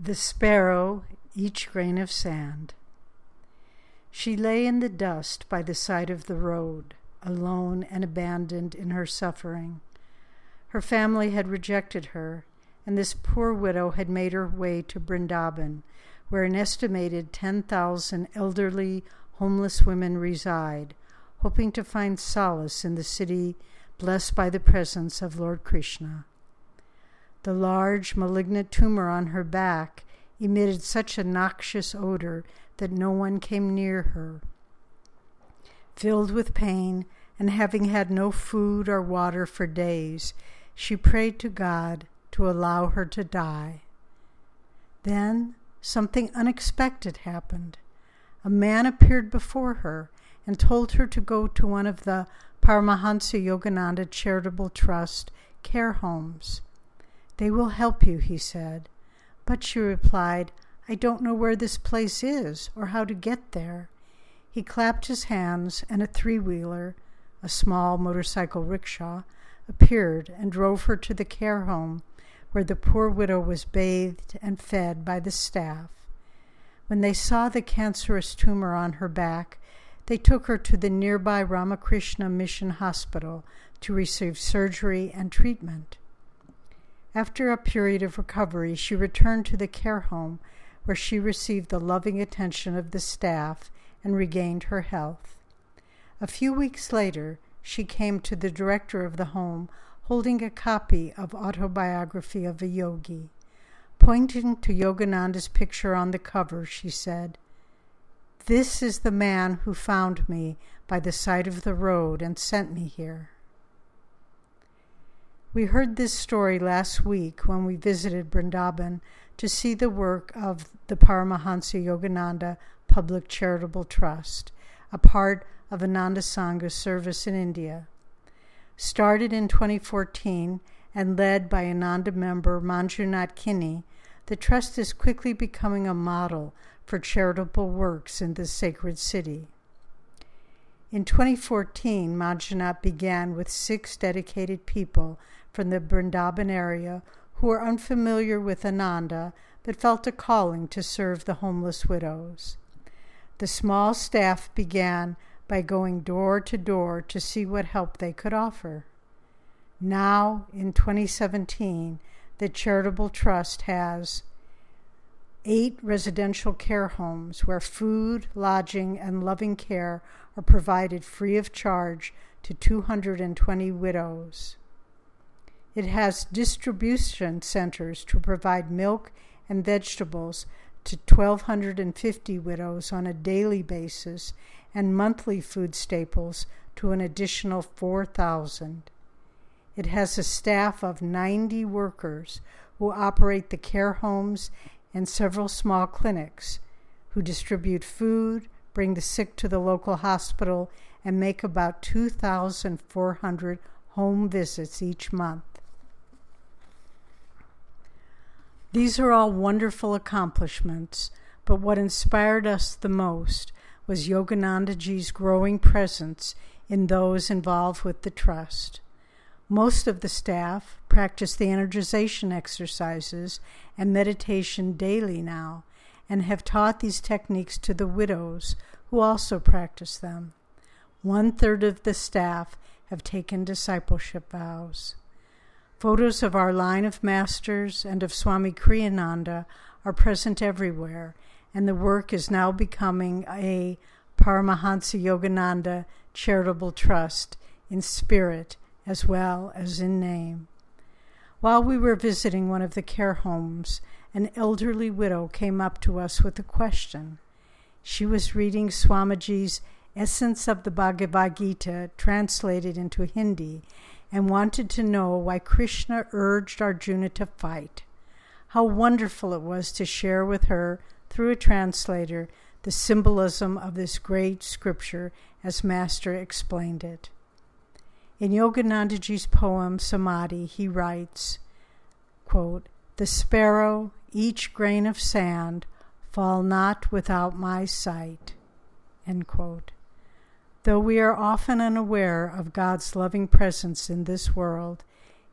The sparrow, each grain of sand. She lay in the dust by the side of the road, alone and abandoned in her suffering. Her family had rejected her, and this poor widow had made her way to Brindaban, where an estimated 10,000 elderly, homeless women reside, hoping to find solace in the city blessed by the presence of Lord Krishna. The large, malignant tumor on her back emitted such a noxious odor that no one came near her. Filled with pain, and having had no food or water for days, she prayed to God to allow her to die. Then something unexpected happened. A man appeared before her and told her to go to one of the Paramhansa Yogananda Charitable Trust care homes. They will help you, he said. But she replied, I don't know where this place is or how to get there. He clapped his hands, and a three wheeler, a small motorcycle rickshaw, appeared and drove her to the care home where the poor widow was bathed and fed by the staff. When they saw the cancerous tumor on her back, they took her to the nearby Ramakrishna Mission Hospital to receive surgery and treatment. After a period of recovery, she returned to the care home where she received the loving attention of the staff and regained her health. A few weeks later, she came to the director of the home holding a copy of Autobiography of a Yogi. Pointing to Yogananda's picture on the cover, she said, This is the man who found me by the side of the road and sent me here. We heard this story last week when we visited Brindaban to see the work of the Paramhansa Yogananda Public Charitable Trust, a part of Ananda Sangha's service in India. Started in 2014 and led by Ananda member Manjunath Kini, the trust is quickly becoming a model for charitable works in this sacred city. In 2014, Manjunath began with six dedicated people from the Brindaban area who were unfamiliar with Ananda but felt a calling to serve the homeless widows. The small staff began by going door to door to see what help they could offer. Now, in 2017, the Charitable Trust has eight residential care homes where food, lodging, and loving care are provided free of charge to 220 widows. It has distribution centers to provide milk and vegetables to 1,250 widows on a daily basis and monthly food staples to an additional 4,000. It has a staff of 90 workers who operate the care homes and several small clinics, who distribute food, bring the sick to the local hospital, and make about 2,400 home visits each month. These are all wonderful accomplishments, but what inspired us the most was Yoganandaji's growing presence in those involved with the trust. Most of the staff practice the energization exercises and meditation daily now and have taught these techniques to the widows who also practice them. One third of the staff have taken discipleship vows. Photos of our line of masters and of Swami Kriyananda are present everywhere, and the work is now becoming a Paramhansa Yogananda charitable trust in spirit as well as in name. While we were visiting one of the care homes, an elderly widow came up to us with a question. She was reading Swamiji's Essence of the Bhagavad Gita translated into Hindi and wanted to know why Krishna urged Arjuna to fight. How wonderful it was to share with her, through a translator, the symbolism of this great scripture as Master explained it. In Yoganandaji's poem Samadhi, he writes, quote, The sparrow, each grain of sand, fall not without my sight. End quote. Though we are often unaware of God's loving presence in this world,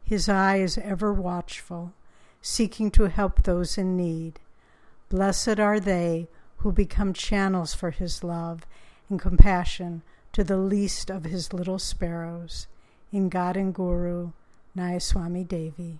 His eye is ever watchful, seeking to help those in need. Blessed are they who become channels for his love and compassion to the least of his little sparrows. In God and Guru, Nayaswami Devi.